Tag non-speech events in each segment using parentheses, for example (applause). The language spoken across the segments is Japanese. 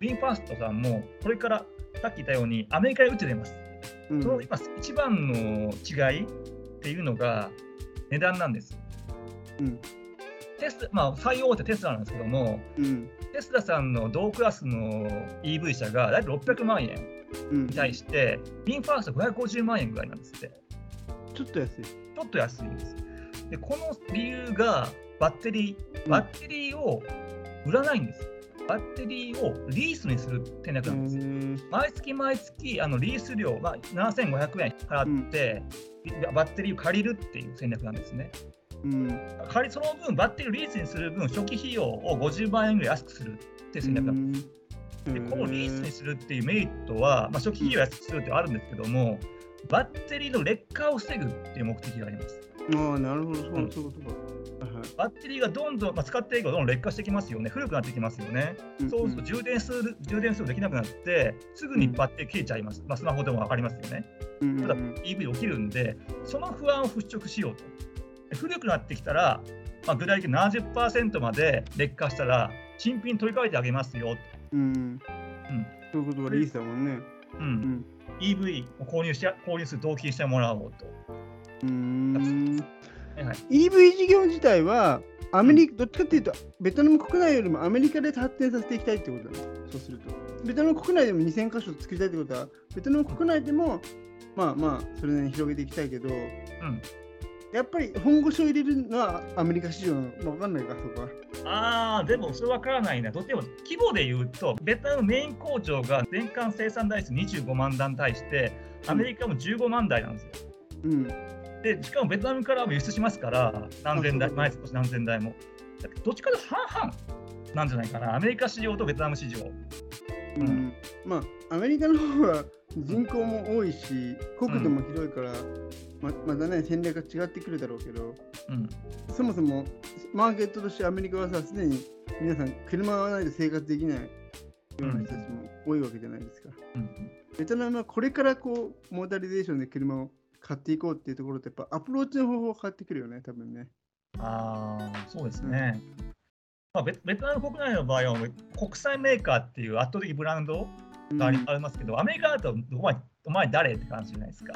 ビンファーストさんも、これからさっき言ったようにアメリカに打って出ます。うんその今、一番の違いっていうのが値段なんです。うんテスまあ、最大手テスラなんですけども、うんテスラさんの同クラスの EV 車が大体600万円うんに対して、ビンファースト550万円ぐらいなんですって。ちょっと安い。ちょっと安いんです。で、この理由がバッテリー、バッテリーを売らないんです。バッテリーをリースにする戦略なんです。毎月毎月あのリース料、まあ、7500円払って、バッテリーを借りるっていう戦略なんですね。うん借りその分、バッテリーをリースにする分、初期費用を50万円ぐらい安くするっていう戦略なんです。でこのリースにするっていうメリットは、まあ、初期費用を安くするってあるんですけども、バッテリーの劣化を防ぐっていう目的があります。ああ、なるほど、そういうことか。はいバッテリーがどんどん、まあ、使っていくとどんどん劣化してきますよね、古くなってきますよね。うんそうすると充電する充電するとできなくなって、すぐにバッテリー切れちゃいます。まあ、スマホでも分かりますよね。うんただ EV で起きるんで、その不安を払拭しようと。で古くなってきたら、まあ、具体的に70%まで劣化したら、新品取り替えてあげますよ。うん。そういうことはリースだもんね。う、うんん。EV を購入し購入する動機にしてもらおうと。うーん。はいはい、EV 事業自体は、アメリカ、どっちかっていうと、ベトナム国内よりもアメリカで発展させていきたいってことだね。そうすると。ベトナム国内でも2000箇所作りたいってことは、ベトナム国内でも、まあまあ、それなりに広げていきたいけど、うん、やっぱり本腰を入れるのはアメリカ市場の、まあ、わかんないか、そこは。ああ、でもそれ分からないな。どっちでも規模で言うと、ベトナムメイン工場が年間生産台数25万台に対して、アメリカも15万台なんですよ。うん。で、しかもベトナムからも輸出しますから、何千台、毎年何千台も。どっちかと半々なんじゃないかな、アメリカ市場とベトナム市場。うん、まあ、アメリカの方は人口も多いし、国土も広いから、ままだね、戦略が違ってくるだろうけど、うん、そもそもマーケットとしてアメリカはさ、すでに皆さん、車がないと生活できないような人たちも多いわけじゃないですか。うん、ベトナムはこれからこう、モータリゼーションで車を買っていこうっていうところと、やっぱアプローチの方法が変わってくるよね、多分ね。ああ、そうですね。まあ、ベベトナム国内の場合は、国際メーカーっていう圧倒的ブランドうんがあり,、ありますけど、アメリカだとお前、お前誰って感じじゃないですか。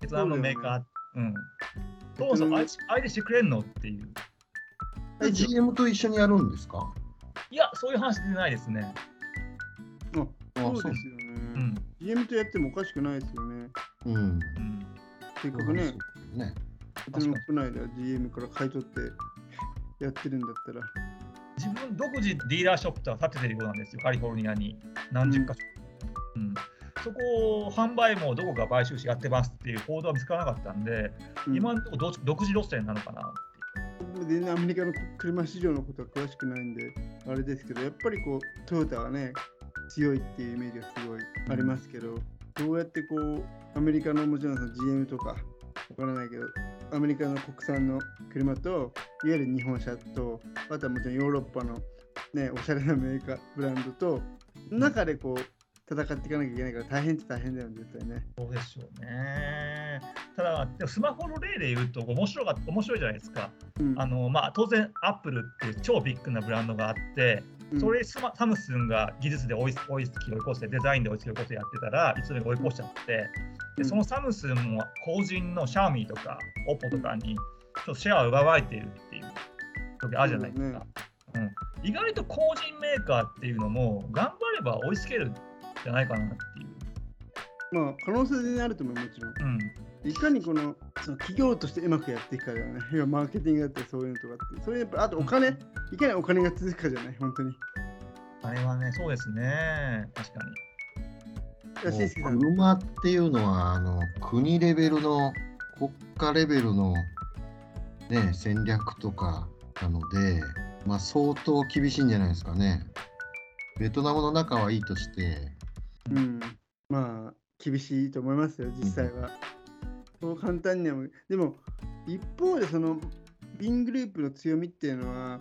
ベトナムのメーカー。うん。どうぞ、あい相手してくれんのっていう。え GM と一緒にやるんですか？いや、そういう話出てないですね。ああそうですよね。うん GM とやってもおかしくないですよね。うん。うん、せっかくね、ね。ベトナム国内では GM から買い取ってやってるんだったら。自分独自ディーラーショップとか建ててるようなんですよ、カリフォルニアに。何十か所。うんそこを販売もどこか買収してやってますっていう報道は見つからなかったんで、うん今のところ独自路線なのかなっていう。僕も全然アメリカの車市場のことは詳しくないんで、あれですけど、やっぱりこう、トヨタはね、強いっていうイメージがすごいありますけど、どうやってこう、アメリカのもちろんその GM とか、わからないけど、アメリカの国産の車と、いわゆる日本車と、あとはもちろんヨーロッパの、ね、おしゃれなメーカー、ブランドと、中でこう、戦っていかなきゃいけないから大変って大変だよね、絶対ね。そうでしょうね。ただ、スマホの例で言うと面白か面白いじゃないですか。うんあのまあ、当然、アップルっていう超ビッグなブランドがあって、うんそれサムスンが技術で追い追いつき追い越して、デザインで追いつき追い越してやってたら、いつでも追い越しちゃって、うんでそのサムスンも法人のシャーミーとか、オポとかにちょっとシェアを奪われているっていう時あるじゃないですか。うん、意外と個人メーカーっていうのも、頑張れば追いつけるんじゃないかなっていう。まあ、可能性全然あると思う、もちろん。うんいかにこのその企業としてうまくやっていくかだよね。要はマーケティングだったりそういうのとかって。そういうやっぱあとお金、いかにお金が続くかじゃない、本当に。あれはね、そうですね、確かに。車っていうのはあの国レベルの国家レベルの、ね、戦略とかなので、まあ、相当厳しいんじゃないですかね。ベトナムの中はいいとして、うん。まあ、厳しいと思いますよ、実際は。そう簡単にはも。でも、一方で、その、ビングループの強みっていうのは、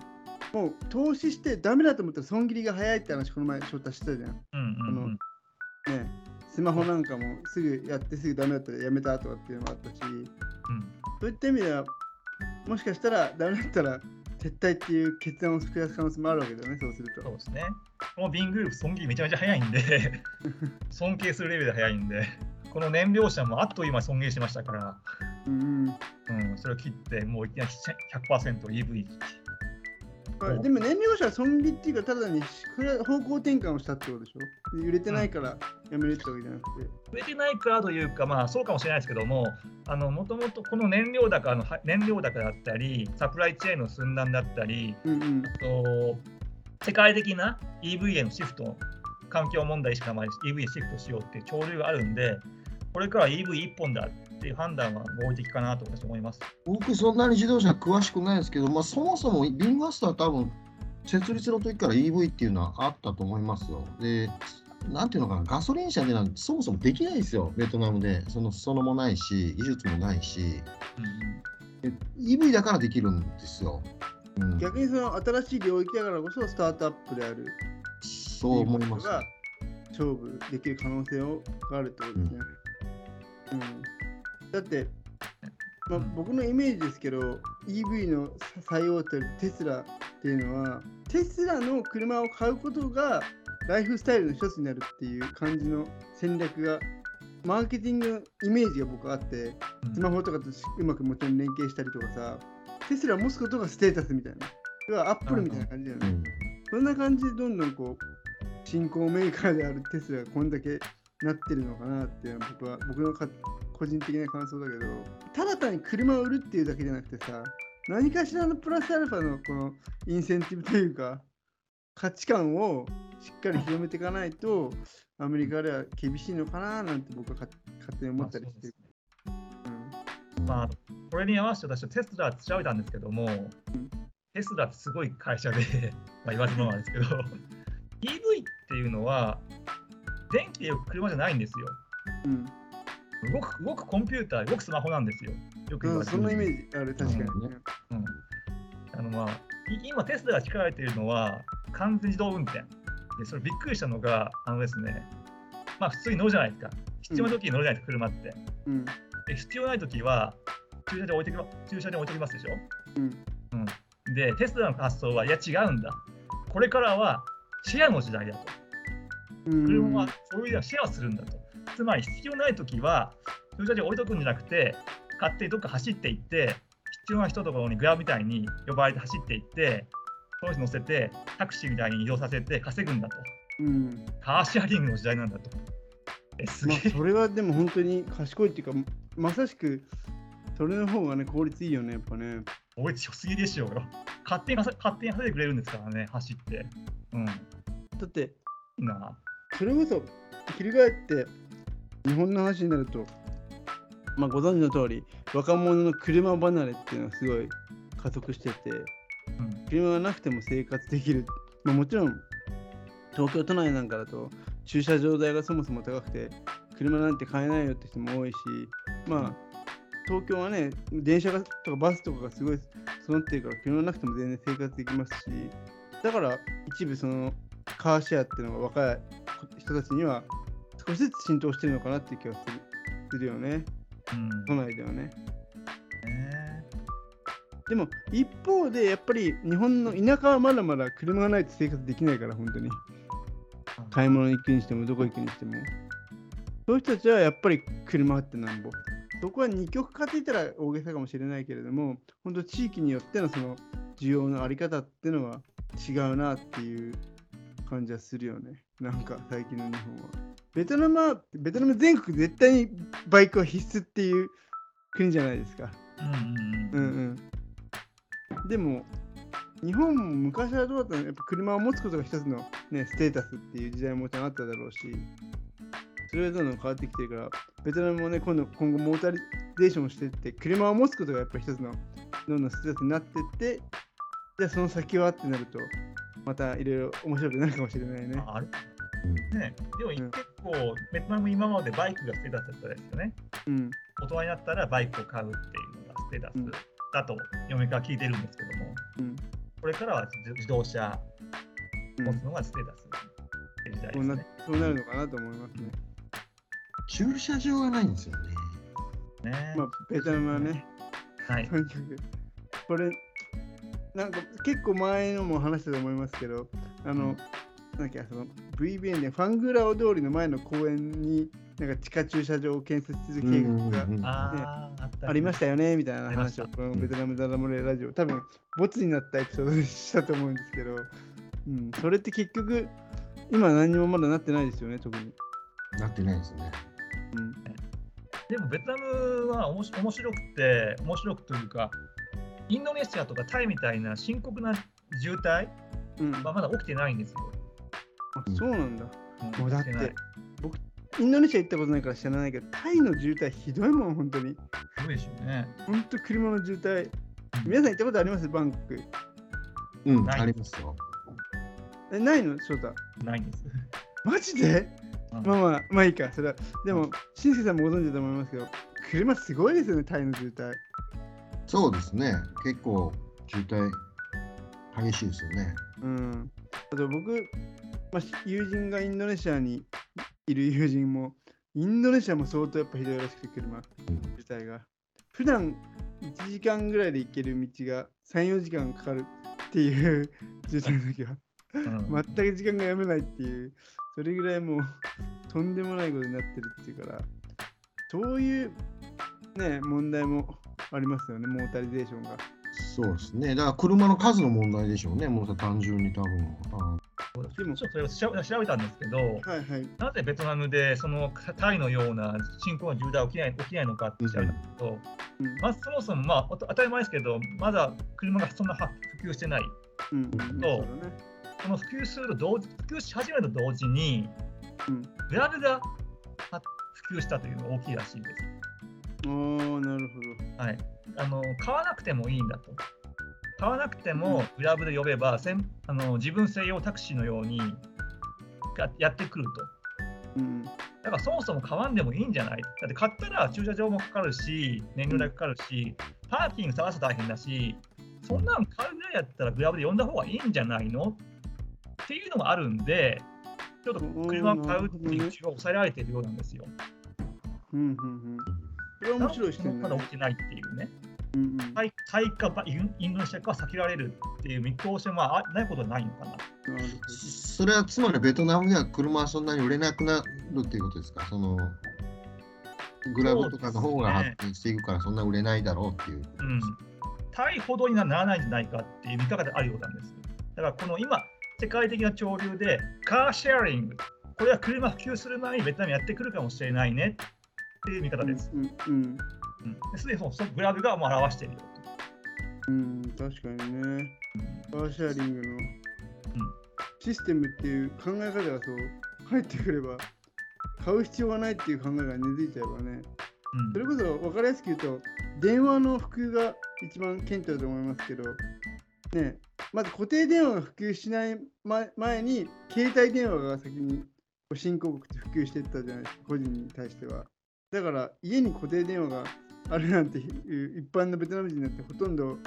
もう投資してダメだと思ったら損切りが早いって話、この前、翔太してたじゃん。うんうんうん。ね、スマホなんかもすぐやってすぐダメだったらやめたとかっていうのもあったし、そういった意味では、もしかしたらダメだったら撤退っていう決断を下す可能性もあるわけだよね、そうすると。そうですね。このビングループ、損切りめちゃめちゃ早いんで、(laughs) 尊敬するレベルで早いんで、この燃料車もあっという間に尊敬しましたから、うん。うん、それを切って、もういきなり 100%EV まあでも燃料車は損切っていうか、ただに方向転換をしたってことでしょ？で売れてないからやめるってわけじゃなくて。売れてないからというか、まあそうかもしれないですけども、もともとこの燃料高の燃料高だったり、サプライチェーンの寸断だったり、うんうん。あと世界的な EV へのシフト、環境問題しかない EV へシフトしようっていう潮流があるんで、これから EV 一本だっていう判断は合理的かなと思います。僕、そんなに自動車詳しくないですけど、まあ、そもそもビンマスター多分、設立の時から EV っていうのはあったと思いますよ。で、なんていうのかな、ガソリン車でなんてそもそもできないですよ、ベトナムで。その裾野もないし、技術もないし、で EV だからできるんですよ。うん、逆にその新しい領域だからこそスタートアップであるそう思います。が勝負できる可能性があるってことですね。うん。だって、まあ、僕のイメージですけど EV の最大手テスラっていうのはテスラの車を買うことがライフスタイルの一つになるっていう感じの戦略がマーケティングのイメージが僕はあってスマホとかとうまくもちろん連携したりとかさテスラを持つことがステータスみたいな。アップルみたいな感じだよね。うん。そんな感じでどんどんこう新興メーカーであるテスラがこんだけなってるのかなっていうのは僕は僕のか個人的な感想だけどただ単に車を売るっていうだけじゃなくてさ何かしらのプラスアルファのこのインセンティブというか価値観をしっかり広めていかないとアメリカでは厳しいのかななんて僕は勝勝手に思ったりしてる。うんまあ、これに合わせて私はテスラ調べたんですけども、テスラってすごい会社で、(laughs) まあ言わずものなんですけど、(laughs) いうのは、電気で動く車じゃないんですよ。うん動く動くコンピューター、動くスマホなんですよ。よく言うん、われてそんなイメージある、確かに。うんうんあのまあ、い今、テスラが力入れているのは完全自動運転。で、それびっくりしたのが、あのですね、まあ普通に乗るじゃないですか。必要な時に乗るじゃないですか、車って。うんで必要ない時は駐車場置いてきま駐車場に置いてきますでしょ。うんうん、で、テスラの発想は、いや違うんだ。これからはシェアの時代だと。うん車はそういう意味ではシェアするんだと。つまり必要ない時は駐車場に置いとくんじゃなくて、勝手にどっか走っていって、必要な人のところにグラブみたいに呼ばれて走っていって、その人乗せて、タクシーみたいに移動させて稼ぐんだと。うんカーシェアリングの時代なんだと。え、すげまあ、え。それはでも本当に賢いっていうか、まさしくそれの方がね、効率いいよね、やっぱね。おい、強すぎでしょうよ。勝手に稼勝手に稼いでくれるんですからね、走って。うん。いだって、いな。それこそ、翻って、日本の話になると、まあ、ご存知の通り、若者の車離れっていうのはすごい加速してて、うん。車がなくても生活できる。まあ、もちろん、東京都内なんかだと、駐車場代がそもそも高くて、車なんて買えないよって人も多いし、まあ、東京はね、電車がとかバスとかがすごい備ってるから、車なくても全然生活できますし、だから一部そのカーシェアっていうのが若い人たちには少しずつ浸透してるのかなっていう気がするするよね、うん。都内ではね。ねでも一方でやっぱり日本の田舎はまだまだ車がないと生活できないから本当に。買い物に行くにしてもどこ行くにしても。そういう人たちはやっぱり車あってなんぼ。そこは二極化って言ったら大げさかもしれないけれども本当地域によってのその需要のあり方っていうのは違うなっていう感じはするよね。なんか最近の日本は。ベトナムはベトナム全国絶対にバイクは必須っていう国じゃないですか。うんうんううん。んうん。でも、日本も昔はどうだったの？やっぱ車を持つことが一つの、ね、ステータスっていう時代ももちろんあっただろうし、それはどんどん変わってきてるから、ベトナムもね、今度今後モータリゼーションをしていって、車を持つことがやっぱり一つのどんどんステータスになっていって、じゃあその先はってなると、またいろいろ面白くなるかもしれないね。あね、でもん結構、ベトナム今までバイクがステータスだったですよね。うん。大人になったらバイクを買うっていうのがステータスだと嫁から聞いてるんですけども、うん。これからは自自動車うん持つのがステータス時代ですね。そうなるのかなと思いますね。駐車場がないんですよね。ねまあ、ベトナムはね、はいと。にかく、これ、なんか結構前のも話したと思いますけど、あの、なんだっけ、その VBN でファングラオ通りの前の公園に、なんか地下駐車場を建設する計画がうんうんうんあーありましたよねみたいな話を、このベトナムダダ漏れラジオ、多分ボツになったエピソードでしたと思うんですけど、うん、それって結局、今何にもまだなってないですよね、特に。なってないですね。うん。でもベトナムはおもし面白くて、面白くというか、インドネシアとかタイみたいな深刻な渋滞うん、はまだ起きてないんですよ。あそうなんだ。うんもうだっ起きてないて、僕、インドネシア行ったことないから知らないけど、タイの渋滞ひどいもん、本当に。すごいでしょうね。本当、車の渋滞。皆さん行ったことあります？バンコク。うん、ないありますよ。え、ないの？翔太。ないんです。マジで？うんまあまあ、まあいいか。それは。でも、しんすけさんもご存知だと思いますけど、車すごいですよね、タイの渋滞。そうですね。結構渋滞激しいですよね。うん。あと僕、まあ、し友人がインドネシアにいる友人も、インドネシアも相当やっぱひどいらしくて、車自体が。普段1時間ぐらいで行ける道が3、4時間かかるっていう渋滞の時は、うん全く時間が読めないっていう、それぐらいもうとんでもないことになってるっていうから、そういうね、問題もありますよね、モータリゼーションが。そうですね。だから車の数の問題でしょうね。もう単純に多分。あでもちょっとそれを調べたんですけど、はいはい。なぜベトナムでそのタイのような深刻な渋滞が起きない起きないのかって調べたんですけど、うんまずそもそも、まあ、お当たり前ですけど、まだ車がそんなは普及してない。うんうん、そうだね。この普及すると同時、普及し始めると同時に、うんグラブがは普及したというのが大きいらしいです。ああ、なるほはい、あの買わなくてもいいんだと。買わなくてもグラブで呼べば、せんあの自分専用タクシーのようにがやってくると。ど。うん。だからそもそも買わんでもいいんじゃない？だって買ったら駐車場もかかるし、燃料代かかるし、パーキング探すと大変だし、そんなん買うぐらいやったらグラブで呼んだ方がいいんじゃないの？っていうのがあるんで、ちょっと車を買うっていう需要を抑えられているようなんですよ。うんうんうん。これは面白い視点まだ起。きてないっていうね。うんうん。タイタイかばインインドネシアかは避けられるっていう見通しもあないことはないのかな。それはつまりベトナムでは車はそんなに売れなくなるっていうことですか？そのグラブとかの方が発展していくからそんな売れないだろうっていう。うん。タイほどにはならないんじゃないかっていう見方があるようなんです。だからこの今、世界的な潮流でカーシェアリング、これは車普及する前にベトナムやってくるかもしれないねっていう見方ど。です。うんうんうんですでにそのグラブがもう表しているよと。うん、確かにね。カーシェアリングのシステムっていう考え方がそう入ってくれば、買う必要がないっていう考えが根付いちゃえばね。うんそれこそ分かりやすく言うと、電話の普及が一番顕著だと思いますけど、ね、まず固定電話が普及しない前前に、携帯電話が先に新興国って普及していったじゃないですか、個人に対しては。だから、家に固定電話があるなんていう一般のベトナム人なんてほとんど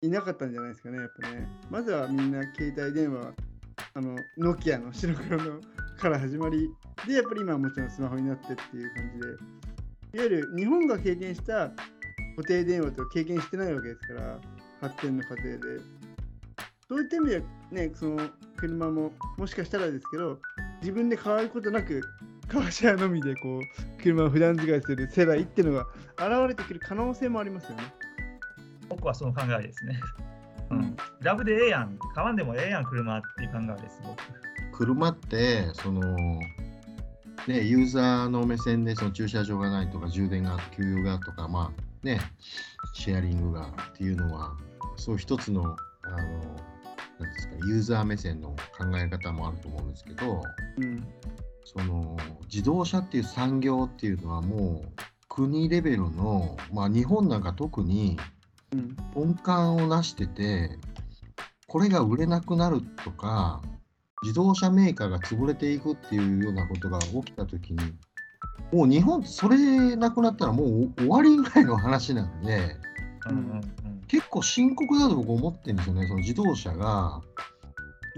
いなかったんじゃないですかね、やっぱね。まずはみんな携帯電話、あの、ノキアの白黒のから始まり、で、やっぱり今はもちろんスマホになってっていう感じで、いわゆる日本が経験した固定電話と経験してないわけですから、発展の過程で。そういった意味では、ね、その車ももしかしたらですけど、自分で買うことなく、カーシェアのみでこう車を普段使いする世代っていうのが現れてくる可能性もありますよね。僕はその考えですね。ううんラブでええやん、買わんでもええやん、車っていう考えです、僕。車ってそのねユーザーの目線でその駐車場がないとか充電が給油がとかまあねシェアリングがっていうのはそう一つのあのなんですかユーザー目線の考え方もあると思うんですけどうん。その自動車っていう産業っていうのはもう国レベルのまあ日本なんか特にうん。根幹をなしててこれが売れなくなるとか自動車メーカーが潰れていくっていうようなことが起きた時にもう日本それなくなったらもう終わりぐらいの話なんでうん結構深刻だと僕思ってるんですよねその自動車が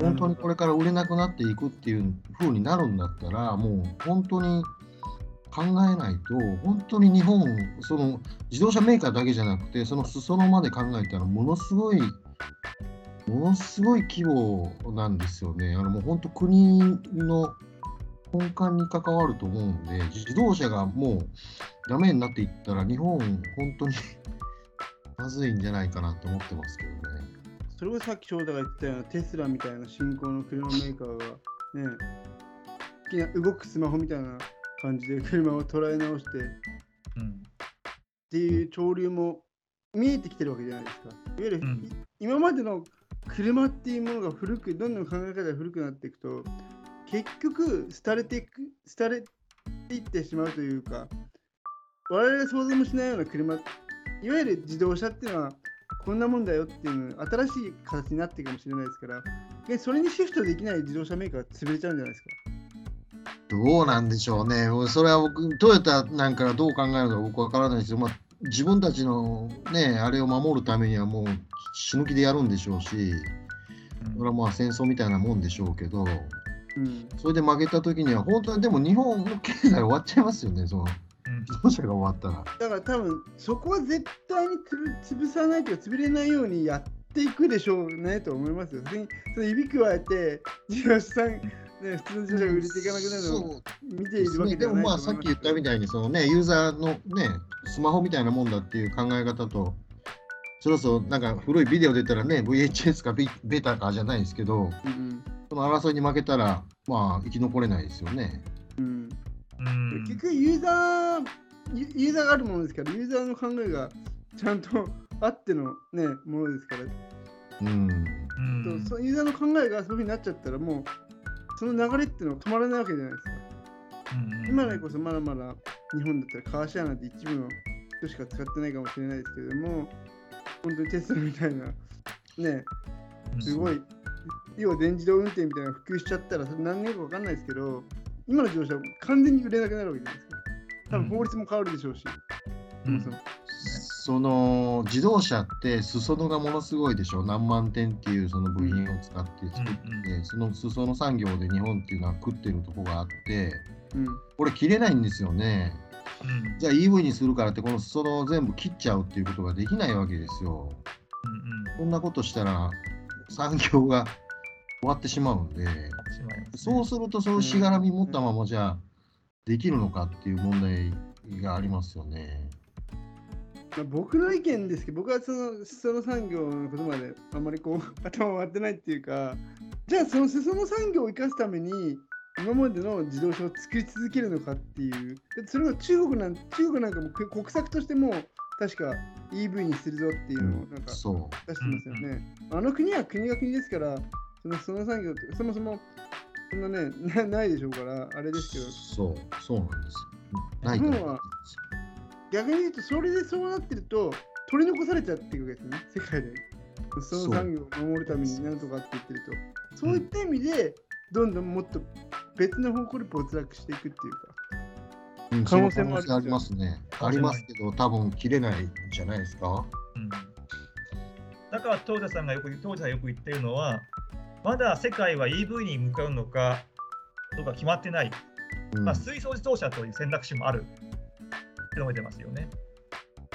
本当にこれから売れなくなっていくっていう風になるんだったらもう本当に考えないと本当に日本その自動車メーカーだけじゃなくてその裾野まで考えたらものすごいものすごい規模なんですよね。あのもう本当国の根幹に関わると思うんで、自動車がもうダメになっていったら、日本、本当にまずいんじゃないかなと思ってますけどね。それこそさっき翔太が言ってたようなテスラみたいな新興の車メーカーがね、好きな動くスマホみたいな感じで車を捉え直してうんっていう潮流も見えてきてるわけじゃないですか。いわゆる、うん今までの車っていうものが古く、どんどん考え方が古くなっていくと、結局、廃れていく、廃れていってしまうというか、我々が想像もしないような車、いわゆる自動車っていうのは、こんなもんだよっていうの新しい形になっていくかもしれないですから、でそれにシフトできない自動車メーカーが潰れちゃうんじゃないですか？どうなんでしょうね。それは僕、トヨタなんかがどう考えるのか僕わからないですけど、まあ、自分たちのね、あれを守るためにはもう死ぬ気でやるんでしょうし、それはまあ戦争みたいなもんでしょうけど、うん、それで負けた時には、本当はでも日本の経済終わっちゃいますよね、そのうん自動車が終わったら。だから多分そこは絶対につぶ潰さないというか潰れないようにやっていくでしょうねと思いますよ。それにその指加えて自動車さん、ね、普通の自動車が売れていかなくなるのを見ているわけではないでもまあさっき言ったみに。たいにそのねユーザーのねスマホみたいなもんだっていう考え方とそろそろなんか古いビデオ出たらね VHS かビベタかじゃないですけどうんその争いに負けたらまあ生き残れないですよね。うんうん結局ユーザーユユーザーがあるものですからユーザーの考えがちゃんとあっての、ね、ものですから、うん。うん。そうユーザーの考えがそういうふうになっちゃったらもうその流れっていうのは止まらないわけじゃないですか。うん今でこそまだまだ日本だったらカーシェアなんて一部の人しか使ってないかもしれないですけれども、本当にテスラみたいな、ね、すごい、要は電自動運転みたいなのが普及しちゃったら、それ何年か分かんないですけど、今の自動車は完全に売れなくなるわけじゃないですか。多分法律も変わるでしょうし、そもその自動車って裾野がものすごいでしょ。何万点っていうその部品を使って作って、うんうその裾野産業で日本っていうのは食ってるとこがあってうん。これ切れないんですよね。うん。じゃあ EV にするからってこの裾野を全部切っちゃうっていうことができないわけですよ。うんこんなことしたら産業が終わってしまうんで、そうするとそういうしがらみ持ったままじゃあできるのかっていう問題がありますよね。まあ、僕の意見ですけど、僕はその裾野産業のことまであんまりこう (laughs) 頭を割ってないっていうか、じゃあその裾野産業を生かすために、今までの自動車を作り続けるのかっていう、それは中国なん中国なんかもく国策としても、確か EV にするぞっていうのをなんかそ出してますよね。あの国は国が国ですから、そのその産業ってそもそもそんなねな、ないでしょうから、あれですけう、ど、そう、そうなんですよ。ないと日本は逆に言うと、それでそうなってると、取り残されちゃっていくわけですね、世界で。その産業を守るためになんとかって言ってると。そういった意味で、どんどんもっと別の方向で没落していくっていうか。うん可能性もありますね。ありますけど、多分切れないんじゃないですか？うんだからトヨタさんがよくトヨタがよく言ってるのは、まだ世界は EV に向かうのかどうか決まってない、うんまあ、水素自動車という選択肢もあるって述べてますよね。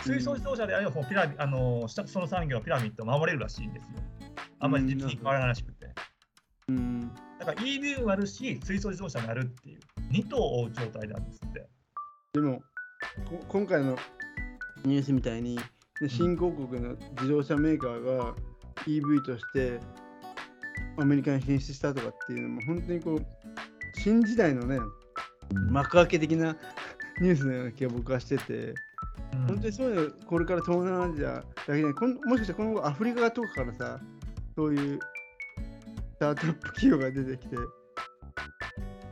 水素自動車であればもうピラミあの下その産業はピラミッドを守れるらしいんですよ。あんまり時期に変わらないらしくて。うん。だから EV もあるし、水素自動車もあるっていう、2頭を追う状態なんですって。でも、こ今回のニュースみたいに、ね新興国の自動車メーカーが EV としてアメリカに進出したとかっていうのも、本当にこう、新時代のね、うん幕開け的な (laughs) ニュースのような気が僕はしてて、うん。本当にそういうの、これから東南アジアだけじゃない、こんもしかしたら今後アフリカとかからさ、そういうスタートアップ企業が出てきて、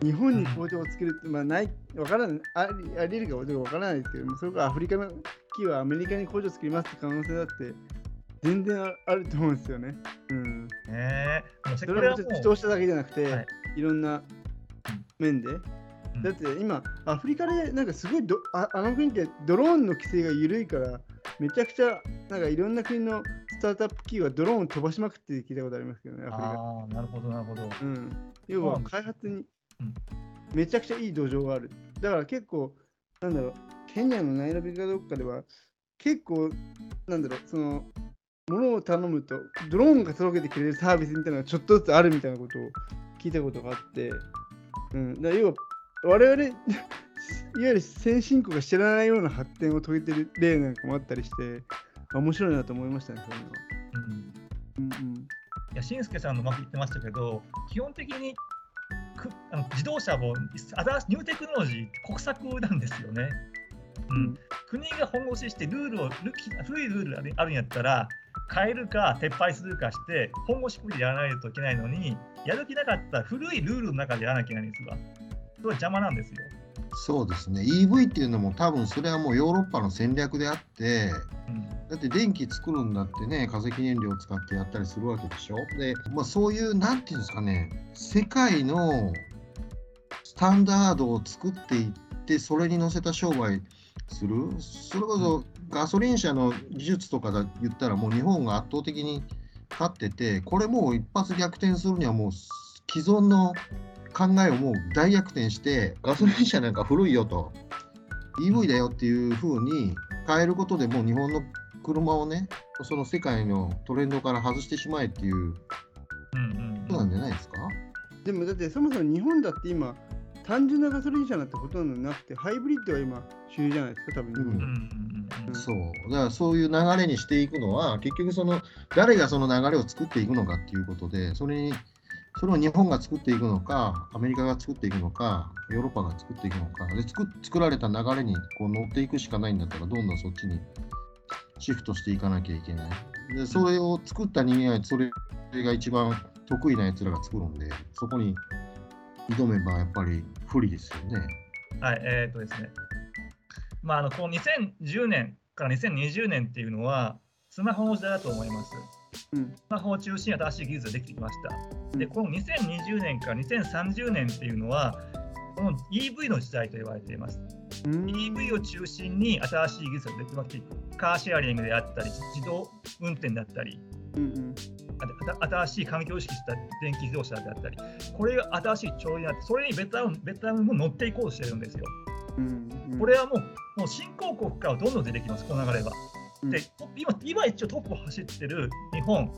日本に工場を作るって、まあない、わからない、ありあり得るかどうかわからないですけども、それからアフリカの企業はアメリカに工場を作りますって可能性だって、全然ああると思うんですよね。うん。ねえそこれはもうれは別に自動車だけじゃなくて、はいい、ろんな面で。うんだって今、アフリカでなんかすごいどああの国ってドローンの規制が緩いから、めちゃくちゃなんかいろんな国のスタートアップ企業がドローンを飛ばしまくって聞いたことありますけどね、アフリカ。ああ、なるほど、なるほど。うん、要は開発にうんめちゃくちゃいい土壌がある。だから結構、なんだろう、ケニアのナイロビかどっかでは、結構、なんだろう、その物を頼むとドローンが届けてくれるサービスみたいなのがちょっとずつあるみたいなことを聞いたことがあって、うん、だ要は我々 (laughs) いわゆる先進国が知らないような発展を遂げてる例なんかもあったりしてあ面白いなと思いましたねそういうのは。うん。うんうん。いや、しんすけさんのうまく言ってましたけど、基本的にくあの自動車も新しいニューテクノロジー国策なんですよね。うん、国が本腰してルールをル古いルールがあるんやったら変えるか撤廃するかして本腰こいでやらないといけないのにやる気なかったら古いルールの中でやらなきゃいけないんですがそれは邪魔なんですよ。そうですね。EV っていうのも多分それはもうヨーロッパの戦略であってうん。だって電気作るんだってね化石燃料を使ってやったりするわけでしょ。で、まあ、そういうなんていうんですかね世界のスタンダードを作っていってそれに乗せた商売する？それこそガソリン車の技術とかだ言ったらもう日本が圧倒的に勝っててこれもう一発逆転するにはもう既存の考えをもう大逆転してガソリン車なんか古いよと。EV だよっていう風に変えることでもう日本の車をねその世界のトレンドから外してしまえっていう。ことなんじゃないですか、でもだってそもそも日本だって今単純なガソリン車なんてほとんどなくてハイブリッドが今主流じゃないですか多分うんうんそう。だからそういう流れにしていくのは結局その誰がその流れを作っていくのかっていうことでそれにそれを日本が作っていくのかアメリカが作っていくのかヨーロッパが作っていくのか。で作作られた流れにこう乗っていくしかないんだったらどんどんそっちにシフトしていかなきゃいけない。でそれを作った人間はそれが一番得意なやつらが作るんでそこに挑めばやっぱり不利ですよね。はい、えーっとですね。まあ、あのこの2010年から2020年っていうのは、スマホの時代だと思います。うんスマホを中心に新しい技術ができてきました。で、うんこの2020年から2030年っていうのは、この EV の時代と言われています。うん EV を中心に新しい技術ができまして、カーシェアリングであったり、自動運転だったり、うんうん新しい環境を意識した電気自動車であったり、これが新しい潮流になって、それにベトナムベトナムも乗っていこうとしてるんですよ。うんうんこれはもうもう新興国からどんどん出てきます、この流れは。うんで今、今一応トップを走ってる日本、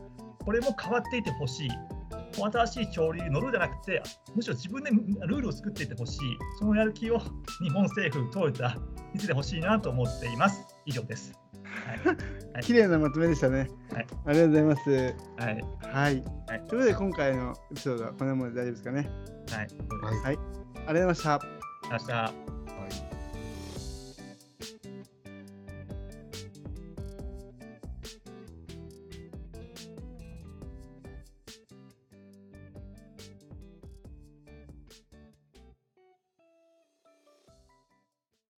これも変わっていてほしい。新しい潮流に乗るんじゃなくて、むしろ自分でルールを作っていってほしい。そのやる気を日本政府、トヨタ、見せてほしいなと思っています。以上です。はい。(laughs) 綺麗なまとめでしたね。はいありがとうございます。はい。はい。はい。ということで今回のエピソードはこんなもので大丈夫ですかね。はい。はいありがとうございました。明日。はい